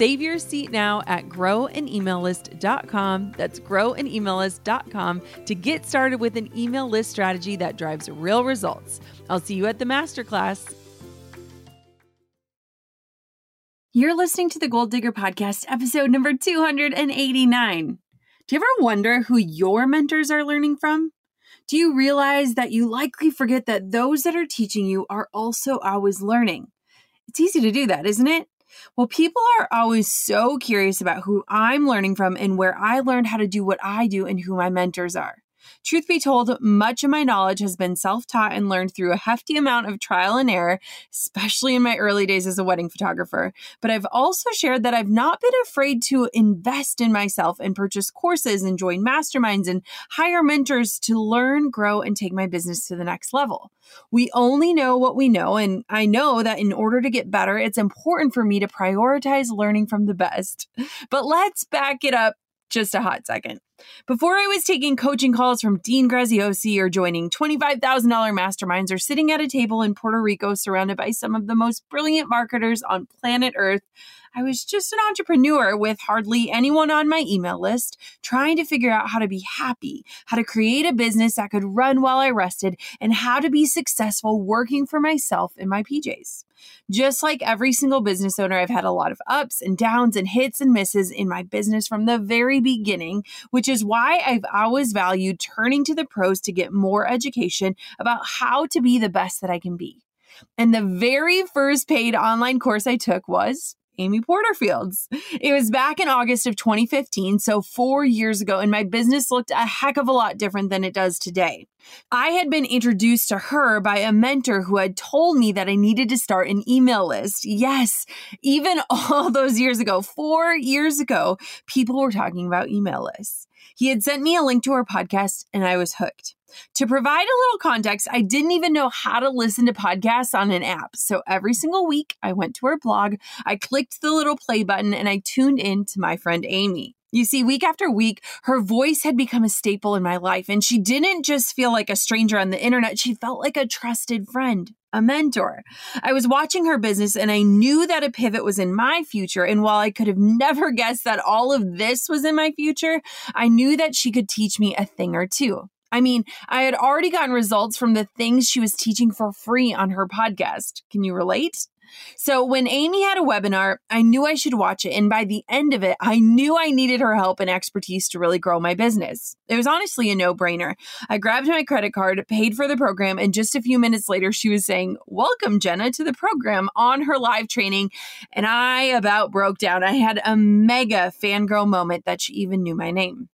Save your seat now at growanemaillist.com. That's growanemaillist.com to get started with an email list strategy that drives real results. I'll see you at the masterclass. You're listening to the Goal Digger Podcast, episode number 289. Do you ever wonder who your mentors are learning from? Do you realize that you likely forget that those that are teaching you are also always learning? It's easy to do that, isn't it? Well, people are always so curious about who I'm learning from and where I learned how to do what I do and who my mentors are. Truth be told, much of my knowledge has been self taught and learned through a hefty amount of trial and error, especially in my early days as a wedding photographer. But I've also shared that I've not been afraid to invest in myself and purchase courses and join masterminds and hire mentors to learn, grow, and take my business to the next level. We only know what we know, and I know that in order to get better, it's important for me to prioritize learning from the best. But let's back it up just a hot second. Before I was taking coaching calls from Dean Graziosi or joining $25,000 masterminds or sitting at a table in Puerto Rico surrounded by some of the most brilliant marketers on planet Earth, I was just an entrepreneur with hardly anyone on my email list, trying to figure out how to be happy, how to create a business that could run while I rested, and how to be successful working for myself in my PJs. Just like every single business owner, I've had a lot of ups and downs and hits and misses in my business from the very beginning, which is why I've always valued turning to the pros to get more education about how to be the best that I can be. And the very first paid online course I took was Amy Porterfield's. It was back in August of 2015, so four years ago, and my business looked a heck of a lot different than it does today. I had been introduced to her by a mentor who had told me that I needed to start an email list. Yes, even all those years ago, four years ago, people were talking about email lists. He had sent me a link to her podcast, and I was hooked. To provide a little context, I didn't even know how to listen to podcasts on an app. So every single week, I went to her blog, I clicked the little play button, and I tuned in to my friend Amy. You see, week after week, her voice had become a staple in my life, and she didn't just feel like a stranger on the internet, she felt like a trusted friend, a mentor. I was watching her business, and I knew that a pivot was in my future. And while I could have never guessed that all of this was in my future, I knew that she could teach me a thing or two. I mean, I had already gotten results from the things she was teaching for free on her podcast. Can you relate? So when Amy had a webinar, I knew I should watch it. And by the end of it, I knew I needed her help and expertise to really grow my business. It was honestly a no brainer. I grabbed my credit card, paid for the program, and just a few minutes later, she was saying, Welcome, Jenna, to the program on her live training. And I about broke down. I had a mega fangirl moment that she even knew my name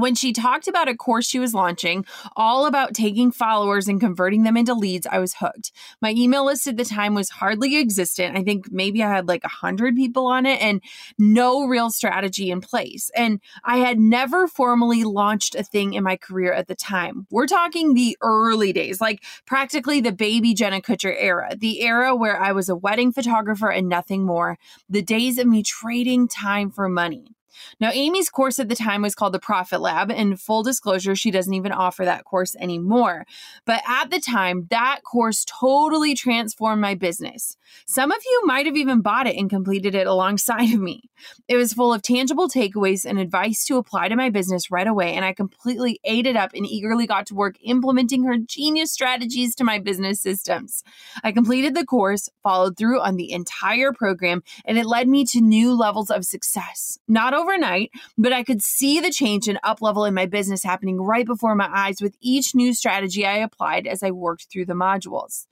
when she talked about a course she was launching, all about taking followers and converting them into leads, I was hooked. My email list at the time was hardly existent. I think maybe I had like a hundred people on it and no real strategy in place. And I had never formally launched a thing in my career at the time. We're talking the early days, like practically the baby Jenna Kutcher era, the era where I was a wedding photographer and nothing more, the days of me trading time for money. Now, Amy's course at the time was called the Profit Lab, and full disclosure, she doesn't even offer that course anymore. But at the time, that course totally transformed my business. Some of you might have even bought it and completed it alongside of me. It was full of tangible takeaways and advice to apply to my business right away, and I completely ate it up and eagerly got to work implementing her genius strategies to my business systems. I completed the course, followed through on the entire program, and it led me to new levels of success. Not overnight, but I could see the change and up level in my business happening right before my eyes with each new strategy I applied as I worked through the modules.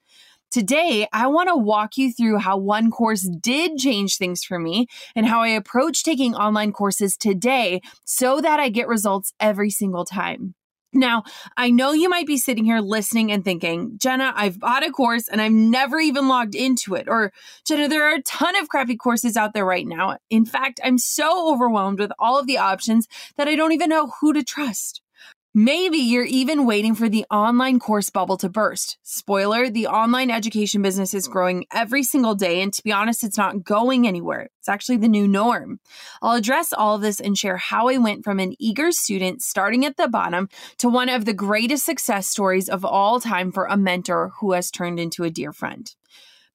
Today, I want to walk you through how one course did change things for me and how I approach taking online courses today so that I get results every single time. Now, I know you might be sitting here listening and thinking, Jenna, I've bought a course and I've never even logged into it. Or, Jenna, there are a ton of crappy courses out there right now. In fact, I'm so overwhelmed with all of the options that I don't even know who to trust. Maybe you're even waiting for the online course bubble to burst. Spoiler, the online education business is growing every single day, and to be honest, it's not going anywhere. It's actually the new norm. I'll address all of this and share how I went from an eager student starting at the bottom to one of the greatest success stories of all time for a mentor who has turned into a dear friend.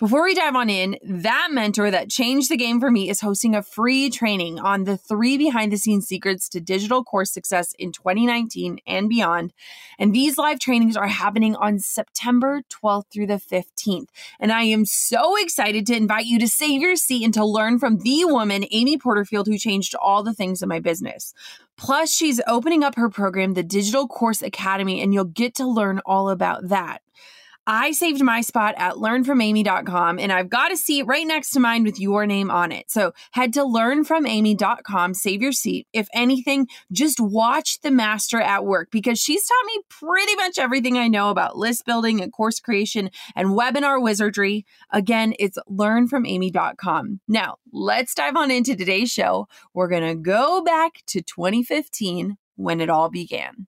Before we dive on in, that mentor that changed the game for me is hosting a free training on the three behind the scenes secrets to digital course success in 2019 and beyond. And these live trainings are happening on September 12th through the 15th. And I am so excited to invite you to save your seat and to learn from the woman, Amy Porterfield, who changed all the things in my business. Plus, she's opening up her program, the Digital Course Academy, and you'll get to learn all about that. I saved my spot at learnfromamy.com and I've got a seat right next to mine with your name on it. So head to learnfromamy.com, save your seat. If anything, just watch the master at work because she's taught me pretty much everything I know about list building and course creation and webinar wizardry. Again, it's learnfromamy.com. Now, let's dive on into today's show. We're going to go back to 2015 when it all began.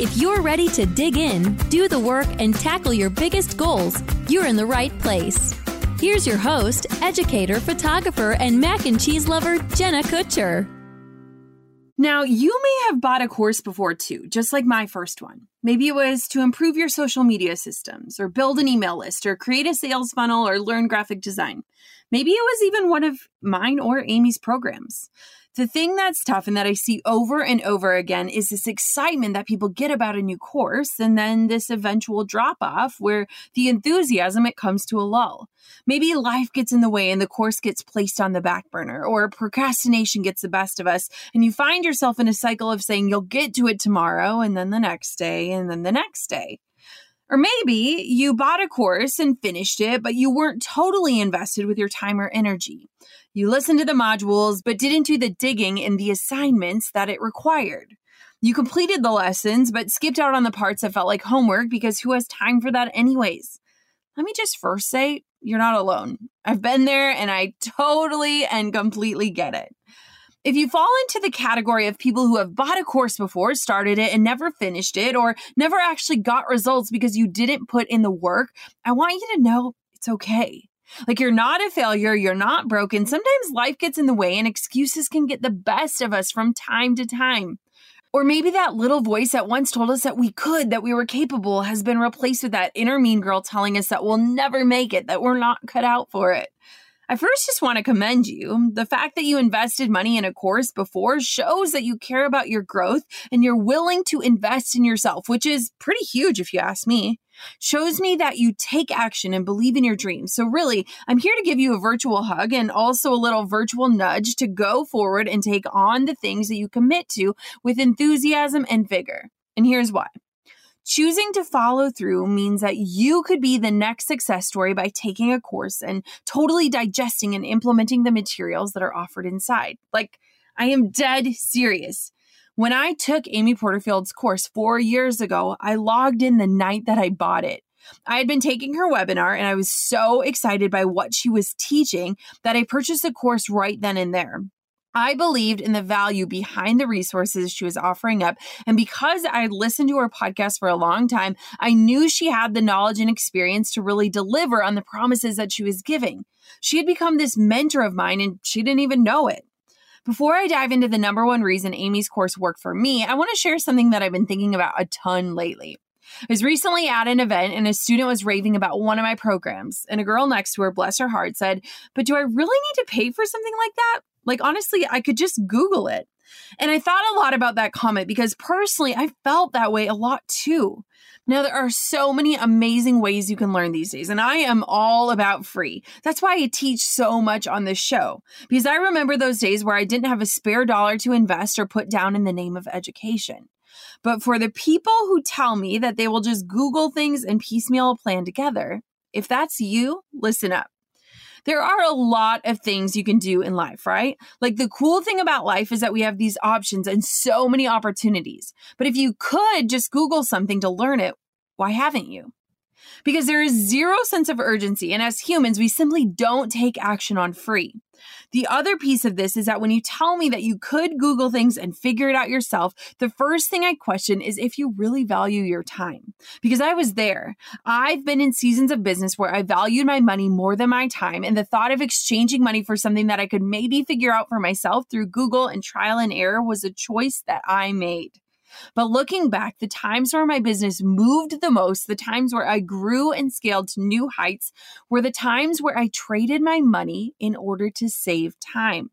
If you're ready to dig in, do the work, and tackle your biggest goals, you're in the right place. Here's your host, educator, photographer, and mac and cheese lover, Jenna Kutcher. Now, you may have bought a course before too, just like my first one. Maybe it was to improve your social media systems, or build an email list, or create a sales funnel, or learn graphic design. Maybe it was even one of mine or Amy's programs. The thing that's tough and that I see over and over again is this excitement that people get about a new course and then this eventual drop off where the enthusiasm it comes to a lull. Maybe life gets in the way and the course gets placed on the back burner or procrastination gets the best of us and you find yourself in a cycle of saying you'll get to it tomorrow and then the next day and then the next day. Or maybe you bought a course and finished it, but you weren't totally invested with your time or energy. You listened to the modules, but didn't do the digging in the assignments that it required. You completed the lessons, but skipped out on the parts that felt like homework because who has time for that, anyways? Let me just first say, you're not alone. I've been there and I totally and completely get it. If you fall into the category of people who have bought a course before, started it, and never finished it, or never actually got results because you didn't put in the work, I want you to know it's okay. Like you're not a failure, you're not broken. Sometimes life gets in the way and excuses can get the best of us from time to time. Or maybe that little voice that once told us that we could, that we were capable, has been replaced with that inner mean girl telling us that we'll never make it, that we're not cut out for it. I first just want to commend you. The fact that you invested money in a course before shows that you care about your growth and you're willing to invest in yourself, which is pretty huge if you ask me. Shows me that you take action and believe in your dreams. So, really, I'm here to give you a virtual hug and also a little virtual nudge to go forward and take on the things that you commit to with enthusiasm and vigor. And here's why. Choosing to follow through means that you could be the next success story by taking a course and totally digesting and implementing the materials that are offered inside. Like, I am dead serious. When I took Amy Porterfield's course four years ago, I logged in the night that I bought it. I had been taking her webinar and I was so excited by what she was teaching that I purchased the course right then and there. I believed in the value behind the resources she was offering up. And because I had listened to her podcast for a long time, I knew she had the knowledge and experience to really deliver on the promises that she was giving. She had become this mentor of mine and she didn't even know it. Before I dive into the number one reason Amy's course worked for me, I want to share something that I've been thinking about a ton lately. I was recently at an event and a student was raving about one of my programs. And a girl next to her, bless her heart, said, But do I really need to pay for something like that? Like, honestly, I could just Google it. And I thought a lot about that comment because personally, I felt that way a lot too. Now, there are so many amazing ways you can learn these days, and I am all about free. That's why I teach so much on this show, because I remember those days where I didn't have a spare dollar to invest or put down in the name of education. But for the people who tell me that they will just Google things and piecemeal a plan together, if that's you, listen up. There are a lot of things you can do in life, right? Like the cool thing about life is that we have these options and so many opportunities. But if you could just Google something to learn it, why haven't you? Because there is zero sense of urgency. And as humans, we simply don't take action on free. The other piece of this is that when you tell me that you could Google things and figure it out yourself, the first thing I question is if you really value your time. Because I was there. I've been in seasons of business where I valued my money more than my time. And the thought of exchanging money for something that I could maybe figure out for myself through Google and trial and error was a choice that I made. But looking back, the times where my business moved the most, the times where I grew and scaled to new heights, were the times where I traded my money in order to save time.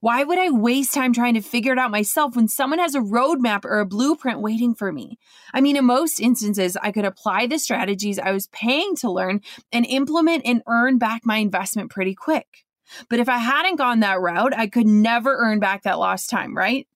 Why would I waste time trying to figure it out myself when someone has a roadmap or a blueprint waiting for me? I mean, in most instances, I could apply the strategies I was paying to learn and implement and earn back my investment pretty quick. But if I hadn't gone that route, I could never earn back that lost time, right?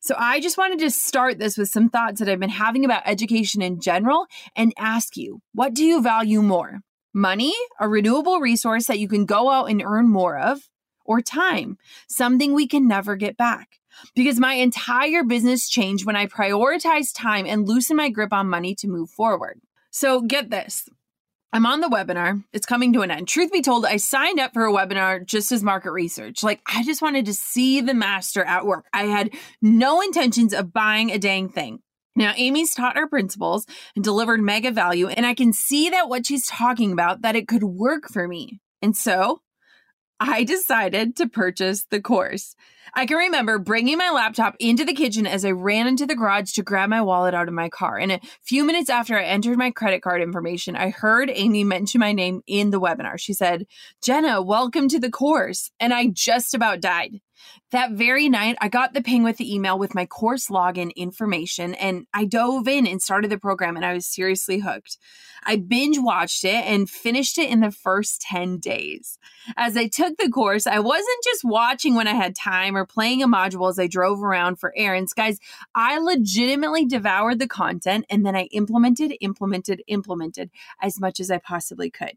So I just wanted to start this with some thoughts that I've been having about education in general and ask you, what do you value more? Money, a renewable resource that you can go out and earn more of, or time, something we can never get back? Because my entire business changed when I prioritized time and loosened my grip on money to move forward. So get this. I'm on the webinar. It's coming to an end. Truth be told, I signed up for a webinar just as market research. Like, I just wanted to see the master at work. I had no intentions of buying a dang thing. Now, Amy's taught her principles and delivered mega value, and I can see that what she's talking about, that it could work for me. And so I decided to purchase the course. I can remember bringing my laptop into the kitchen as I ran into the garage to grab my wallet out of my car. And a few minutes after I entered my credit card information, I heard Amy mention my name in the webinar. She said, Jenna, welcome to the course. And I just about died. That very night, I got the ping with the email with my course login information, and I dove in and started the program, and I was seriously hooked. I binge watched it and finished it in the first 10 days. As I took the course, I wasn't just watching when I had time or playing a module as I drove around for errands. Guys, I legitimately devoured the content and then I implemented, implemented, implemented as much as I possibly could.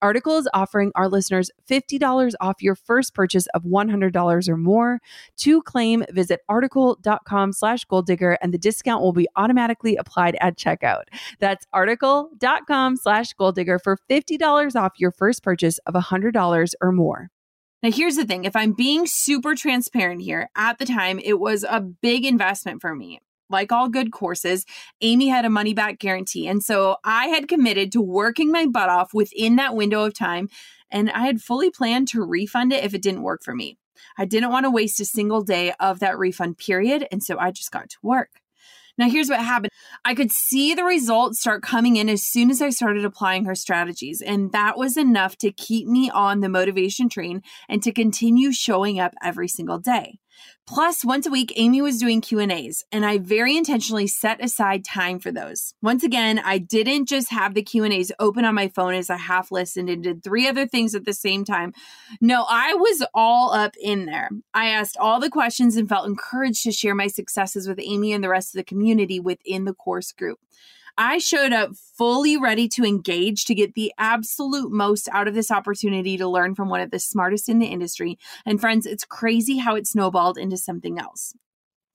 Article is offering our listeners $50 off your first purchase of $100 or more. To claim, visit article.com slash goal digger and the discount will be automatically applied at checkout. That's article.com slash goal digger for $50 off your first purchase of $100 or more. Now, here's the thing if I'm being super transparent here, at the time, it was a big investment for me like all good courses, Amy had a money back guarantee. And so I had committed to working my butt off within that window of time. And I had fully planned to refund it if it didn't work for me. I didn't want to waste a single day of that refund period. And so I just got to work. Now, here's what happened I could see the results start coming in as soon as I started applying her strategies. And that was enough to keep me on the motivation train and to continue showing up every single day. Plus, once a week, Amy was doing Q&As, and I very intentionally set aside time for those. Once again, I didn't just have the Q&As open on my phone as I half listened and did three other things at the same time. No, I was all up in there. I asked all the questions and felt encouraged to share my successes with Amy and the rest of the community within the course group. I showed up fully ready to engage to get the absolute most out of this opportunity to learn from one of the smartest in the industry. And friends, it's crazy how it snowballed into something else.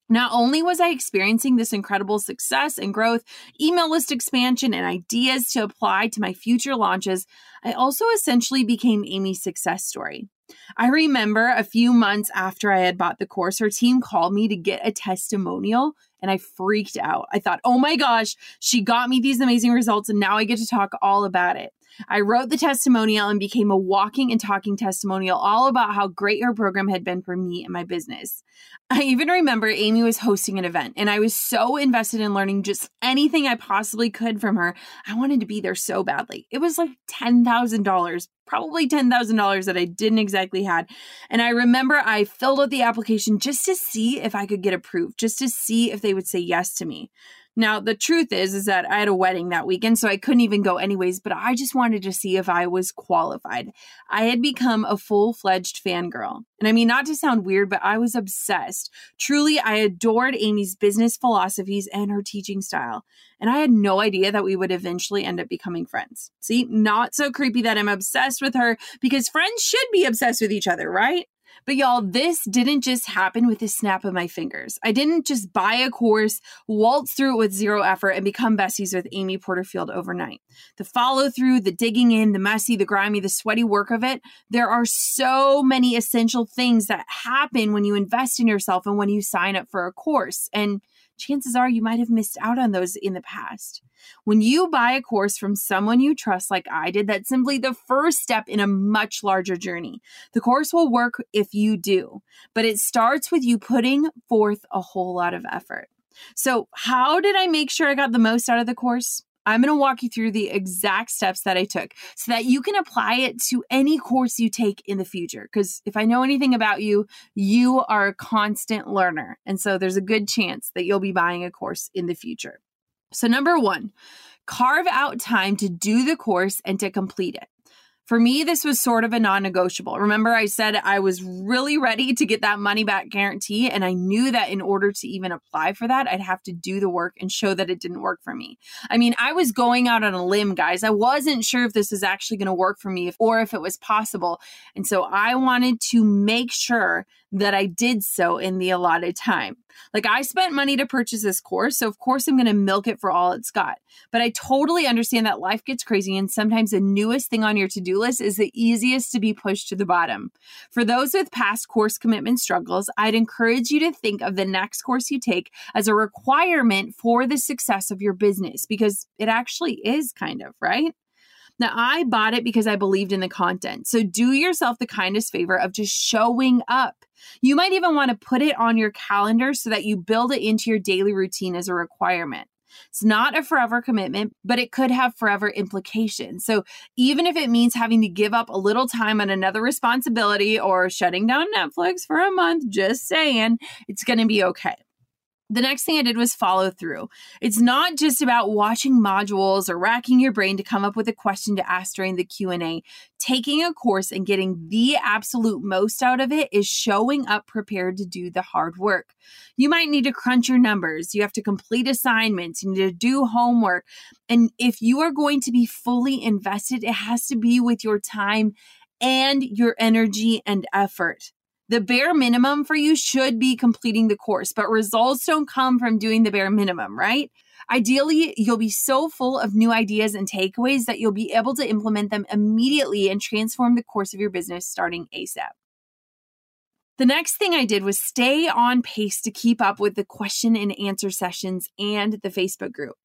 Not only was I experiencing this incredible success and growth, email list expansion, and ideas to apply to my future launches, I also essentially became Amy's success story. I remember a few months after I had bought the course, her team called me to get a testimonial and I freaked out. I thought, oh my gosh, she got me these amazing results and now I get to talk all about it. I wrote the testimonial and became a walking and talking testimonial all about how great her program had been for me and my business. I even remember Amy was hosting an event and I was so invested in learning just anything I possibly could from her. I wanted to be there so badly. It was like $10,000, probably $10,000 that I didn't exactly had. And I remember I filled out the application just to see if I could get approved, just to see if they would say yes to me. Now, the truth is is that I had a wedding that weekend, so I couldn't even go anyways, but I just wanted to see if I was qualified. I had become a full-fledged fangirl. And I mean, not to sound weird, but I was obsessed. Truly, I adored Amy's business philosophies and her teaching style. And I had no idea that we would eventually end up becoming friends. See, not so creepy that I'm obsessed with her because friends should be obsessed with each other, right? But y'all, this didn't just happen with a snap of my fingers. I didn't just buy a course, waltz through it with zero effort, and become besties with Amy Porterfield overnight. The follow through, the digging in, the messy, the grimy, the sweaty work of it, there are so many essential things that happen when you invest in yourself and when you sign up for a course. And chances are you might have missed out on those in the past. When you buy a course from someone you trust, like I did, that's simply the first step in a much larger journey. The course will work if you do, but it starts with you putting forth a whole lot of effort. So, how did I make sure I got the most out of the course? I'm going to walk you through the exact steps that I took so that you can apply it to any course you take in the future. Because if I know anything about you, you are a constant learner. And so there's a good chance that you'll be buying a course in the future. So, number one, carve out time to do the course and to complete it. For me, this was sort of a non negotiable. Remember, I said I was really ready to get that money back guarantee. And I knew that in order to even apply for that, I'd have to do the work and show that it didn't work for me. I mean, I was going out on a limb, guys. I wasn't sure if this was actually going to work for me or if it was possible. And so I wanted to make sure that I did so in the allotted time. Like I spent money to purchase this course, so of course I'm going to milk it for all it's got. But I totally understand that life gets crazy and sometimes the newest thing on your to-do list is the easiest to be pushed to the bottom. For those with past course commitment struggles, I'd encourage you to think of the next course you take as a requirement for the success of your business because it actually is kind of, right? Now, I bought it because I believed in the content. So do yourself the kindest favor of just showing up. You might even want to put it on your calendar so that you build it into your daily routine as a requirement. It's not a forever commitment, but it could have forever implications. So, even if it means having to give up a little time on another responsibility or shutting down Netflix for a month, just saying, it's going to be okay the next thing I did was follow through. It's not just about watching modules or racking your brain to come up with a question to ask during the Q&A. Taking a course and getting the absolute most out of it is showing up prepared to do the hard work. You might need to crunch your numbers. You have to complete assignments. You need to do homework. And if you are going to be fully invested, it has to be with your time and your energy and effort. The bare minimum for you should be completing the course, but results don't come from doing the bare minimum, right? Ideally, you'll be so full of new ideas and takeaways that you'll be able to implement them immediately and transform the course of your business starting ASAP. The next thing I did was stay on pace to keep up with the question and answer sessions and the Facebook group.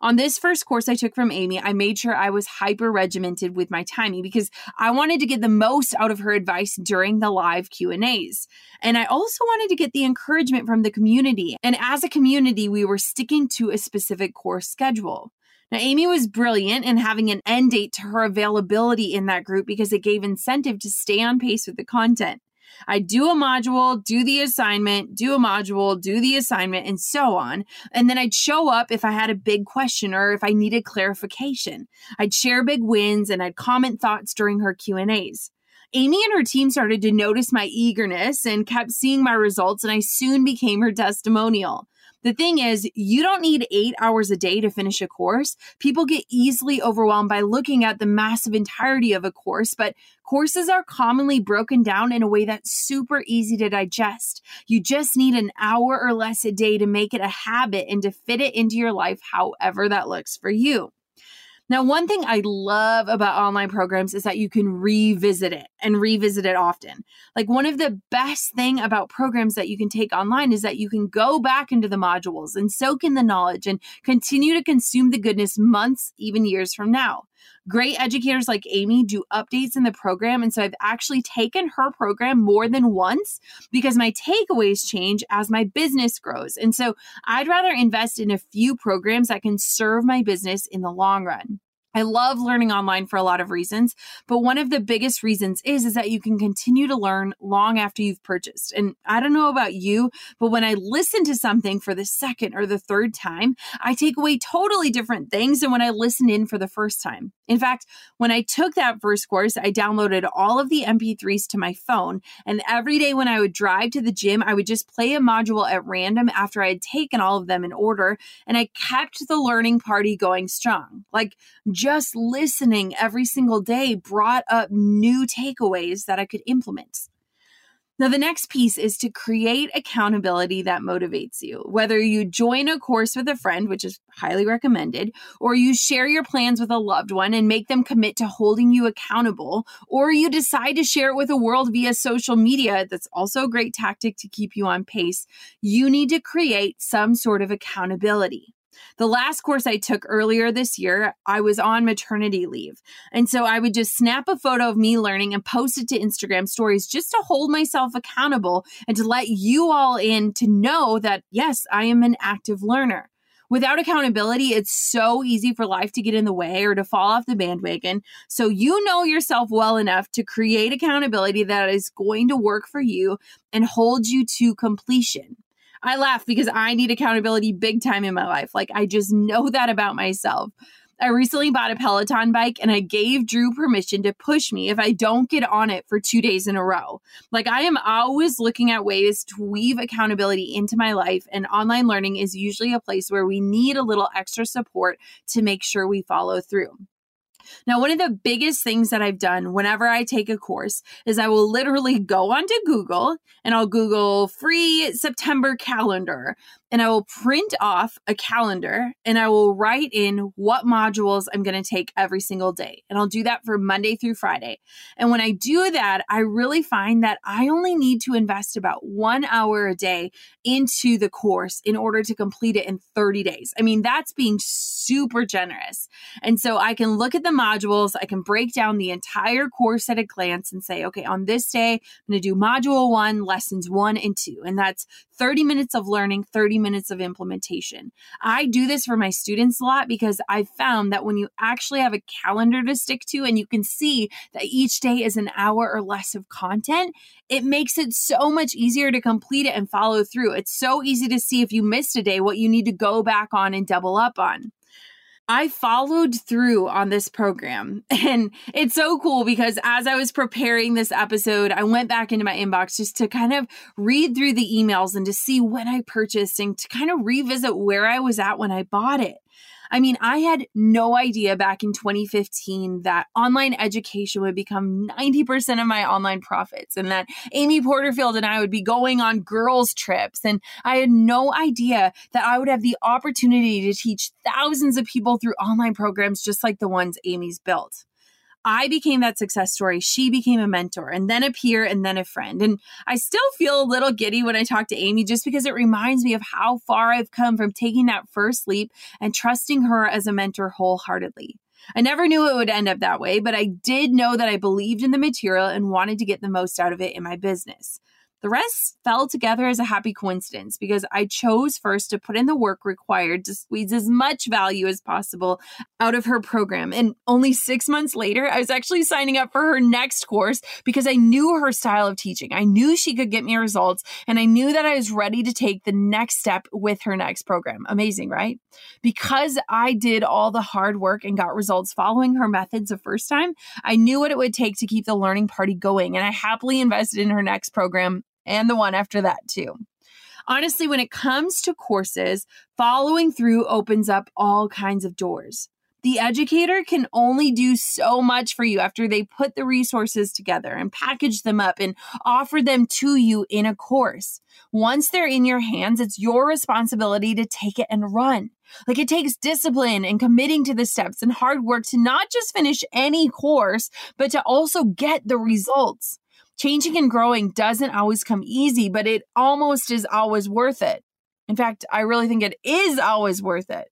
On this first course I took from Amy, I made sure I was hyper regimented with my timing because I wanted to get the most out of her advice during the live Q&As. And I also wanted to get the encouragement from the community. And as a community, we were sticking to a specific course schedule. Now, Amy was brilliant in having an end date to her availability in that group because it gave incentive to stay on pace with the content. I do a module, do the assignment, do a module, do the assignment, and so on. And then I'd show up if I had a big question or if I needed clarification. I'd share big wins and I'd comment thoughts during her Q&As. Amy and her team started to notice my eagerness and kept seeing my results, and I soon became her testimonial. The thing is, you don't need eight hours a day to finish a course. People get easily overwhelmed by looking at the massive entirety of a course, but courses are commonly broken down in a way that's super easy to digest. You just need an hour or less a day to make it a habit and to fit it into your life however that looks for you. Now, one thing I love about online programs is that you can revisit it and revisit it often. Like one of the best thing about programs that you can take online is that you can go back into the modules and soak in the knowledge and continue to consume the goodness months, even years from now. Great educators like Amy do updates in the program. And so I've actually taken her program more than once because my takeaways change as my business grows. And so I'd rather invest in a few programs that can serve my business in the long run. I love learning online for a lot of reasons, but one of the biggest reasons is is that you can continue to learn long after you've purchased. And I don't know about you, but when I listen to something for the second or the third time, I take away totally different things than when I listened in for the first time. In fact, when I took that first course, I downloaded all of the MP3s to my phone, and every day when I would drive to the gym, I would just play a module at random after I had taken all of them in order, and I kept the learning party going strong. Like just listening every single day brought up new takeaways that I could implement. Now, the next piece is to create accountability that motivates you. Whether you join a course with a friend, which is highly recommended, or you share your plans with a loved one and make them commit to holding you accountable, or you decide to share it with the world via social media, that's also a great tactic to keep you on pace. You need to create some sort of accountability. The last course I took earlier this year, I was on maternity leave. And so I would just snap a photo of me learning and post it to Instagram stories just to hold myself accountable and to let you all in to know that, yes, I am an active learner. Without accountability, it's so easy for life to get in the way or to fall off the bandwagon. So you know yourself well enough to create accountability that is going to work for you and hold you to completion. I laugh because I need accountability big time in my life. Like I just know that about myself. I recently bought a Peloton bike and I gave Drew permission to push me if I don't get on it for two days in a row. Like, I am always looking at ways to weave accountability into my life, and online learning is usually a place where we need a little extra support to make sure we follow through. Now, one of the biggest things that I've done whenever I take a course is I will literally go onto Google and I'll Google free September calendar and I will print off a calendar and I will write in what modules I'm going to take every single day. And I'll do that for Monday through Friday. And when I do that, I really find that I only need to invest about one hour a day into the course in order to complete it in 30 days. I mean, that's being super generous. And so I can look at the modules, I can break down the entire course at a glance and say, okay, on this day, I'm going to do module one, lessons one and two. And that's 30 minutes of learning, 30 minutes of implementation. I do this for my students a lot because I've found that when you actually have a calendar to stick to and you can see that each day is an hour or less of content, it makes it so much easier to complete it and follow through. It's so easy to see if you missed a day what you need to go back on and double up on. I followed through on this program. And it's so cool because as I was preparing this episode, I went back into my inbox just to kind of read through the emails and to see when I purchased and to kind of revisit where I was at when I bought it. I mean, I had no idea back in 2015 that online education would become 90% of my online profits and that Amy Porterfield and I would be going on girls' trips. And I had no idea that I would have the opportunity to teach thousands of people through online programs just like the ones Amy's built. I became that success story. She became a mentor and then a peer and then a friend. And I still feel a little giddy when I talk to Amy just because it reminds me of how far I've come from taking that first leap and trusting her as a mentor wholeheartedly. I never knew it would end up that way, but I did know that I believed in the material and wanted to get the most out of it in my business. The rest fell together as a happy coincidence because I chose first to put in the work required to squeeze as much value as possible out of her program. And only six months later, I was actually signing up for her next course because I knew her style of teaching. I knew she could get me results, and I knew that I was ready to take the next step with her next program. Amazing, right? Because I did all the hard work and got results following her methods the first time, I knew what it would take to keep the learning party going, and I happily invested in her next program and the one after that, too. Honestly, when it comes to courses, following through opens up all kinds of doors. The educator can only do so much for you after they put the resources together and package them up and offer them to you in a course. Once they're in your hands, it's your responsibility to take it and run. Like it takes discipline and committing to the steps and hard work to not just finish any course, but to also get the results. Changing and growing doesn't always come easy, but it almost is always worth it. In fact, I really think it is always worth it.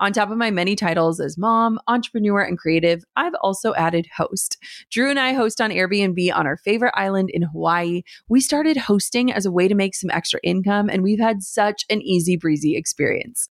On top of my many titles as mom, entrepreneur, and creative, I've also added host. Drew and I host on Airbnb on our favorite island in Hawaii. We started hosting as a way to make some extra income, and we've had such an easy breezy experience.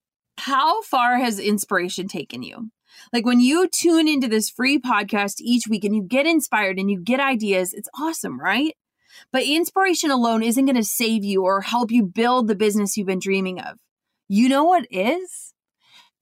how far has inspiration taken you? Like when you tune into this free podcast each week and you get inspired and you get ideas, it's awesome, right? But inspiration alone isn't going to save you or help you build the business you've been dreaming of. You know what is?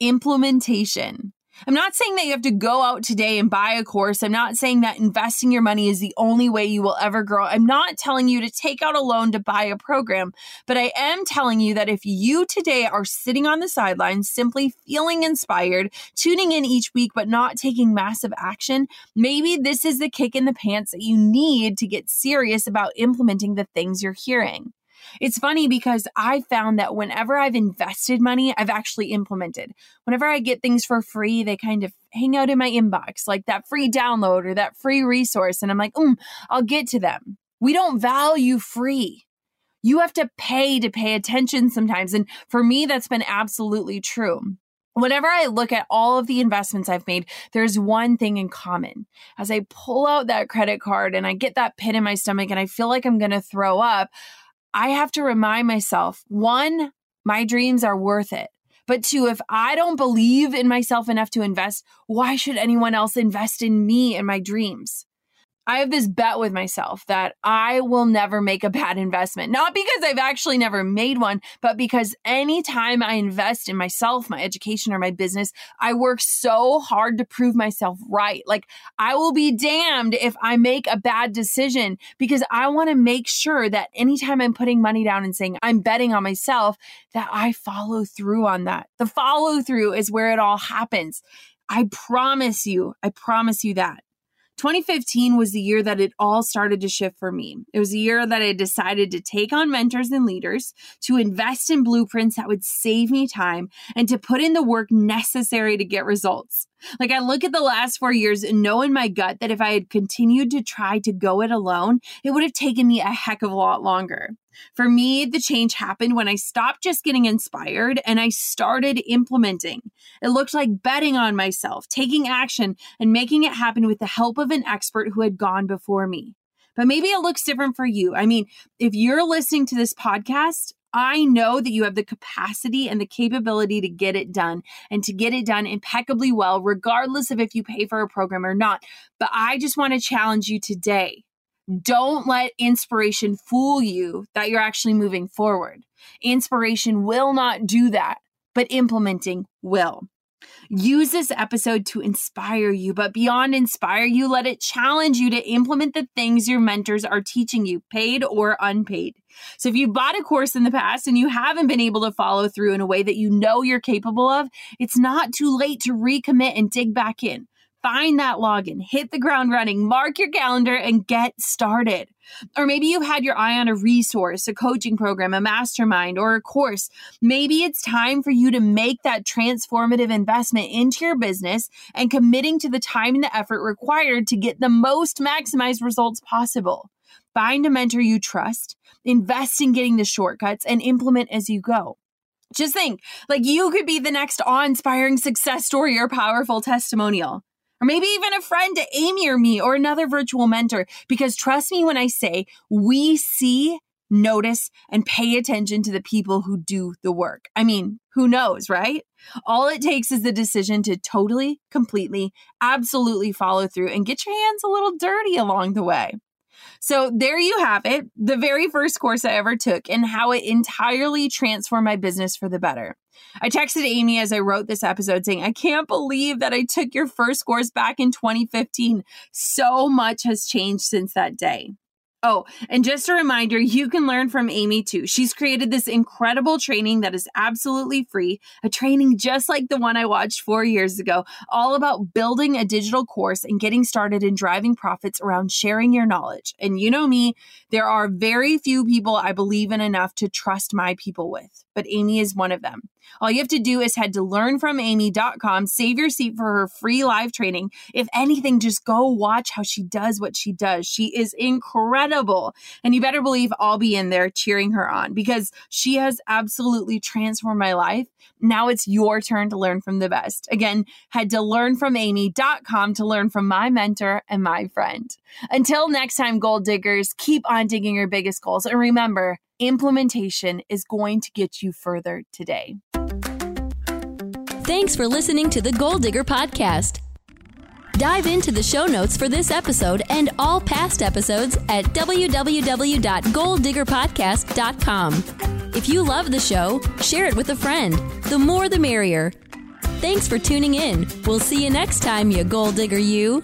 Implementation. I'm not saying that you have to go out today and buy a course. I'm not saying that investing your money is the only way you will ever grow. I'm not telling you to take out a loan to buy a program, but I am telling you that if you today are sitting on the sidelines, simply feeling inspired, tuning in each week, but not taking massive action, maybe this is the kick in the pants that you need to get serious about implementing the things you're hearing. It's funny because I found that whenever I've invested money, I've actually implemented. Whenever I get things for free, they kind of hang out in my inbox, like that free download or that free resource. And I'm like, mm, I'll get to them. We don't value free. You have to pay to pay attention sometimes. And for me, that's been absolutely true. Whenever I look at all of the investments I've made, there's one thing in common. As I pull out that credit card and I get that pit in my stomach and I feel like I'm going to throw up, I have to remind myself one, my dreams are worth it. But two, if I don't believe in myself enough to invest, why should anyone else invest in me and my dreams? I have this bet with myself that I will never make a bad investment. Not because I've actually never made one, but because anytime I invest in myself, my education, or my business, I work so hard to prove myself right. Like, I will be damned if I make a bad decision because I want to make sure that anytime I'm putting money down and saying I'm betting on myself, that I follow through on that. The follow through is where it all happens. I promise you, I promise you that. 2015 was the year that it all started to shift for me. It was the year that I decided to take on mentors and leaders, to invest in blueprints that would save me time, and to put in the work necessary to get results. Like I look at the last four years and know in my gut that if I had continued to try to go it alone, it would have taken me a heck of a lot longer. For me, the change happened when I stopped just getting inspired and I started implementing. It looked like betting on myself, taking action, and making it happen with the help of an expert who had gone before me. But maybe it looks different for you. I mean, if you're listening to this podcast, I know that you have the capacity and the capability to get it done and to get it done impeccably well, regardless of if you pay for a program or not. But I just want to challenge you today. Don't let inspiration fool you that you're actually moving forward. Inspiration will not do that, but implementing will. Use this episode to inspire you, but beyond inspire you, let it challenge you to implement the things your mentors are teaching you, paid or unpaid. So if you bought a course in the past and you haven't been able to follow through in a way that you know you're capable of, it's not too late to recommit and dig back in. Find that login, hit the ground running, mark your calendar, and get started. Or maybe you've had your eye on a resource, a coaching program, a mastermind, or a course. Maybe it's time for you to make that transformative investment into your business and committing to the time and the effort required to get the most maximized results possible. Find a mentor you trust, invest in getting the shortcuts, and implement as you go. Just think like you could be the next awe inspiring success story or powerful testimonial or maybe even a friend to Amy or me or another virtual mentor. Because trust me when I say we see, notice, and pay attention to the people who do the work. I mean, who knows, right? All it takes is the decision to totally, completely, absolutely follow through and get your hands a little dirty along the way. So there you have it, the very first course I ever took and how it entirely transformed my business for the better. I texted Amy as I wrote this episode saying, I can't believe that I took your first course back in 2015. So much has changed since that day. Oh, and just a reminder, you can learn from Amy too. She's created this incredible training that is absolutely free, a training just like the one I watched four years ago, all about building a digital course and getting started in driving profits around sharing your knowledge. And you know me, there are very few people I believe in enough to trust my people with, but Amy is one of them. All you have to do is head to learnfromamy.com, save your seat for her free live training. If anything, just go watch how she does what she does. She is incredible. And you better believe I'll be in there cheering her on because she has absolutely transformed my life. Now it's your turn to learn from the best. Again, head to learnfromamy.com to learn from my mentor and my friend. Until next time, goal diggers, keep on digging your biggest goals. And remember, implementation is going to get you further today. Thanks for listening to the Goal Digger Podcast. Dive into the show notes for this episode and all past episodes at www.goaldiggerpodcast.com. If you love the show, share it with a friend. The more the merrier. Thanks for tuning in. We'll see you next time, you goal digger, you.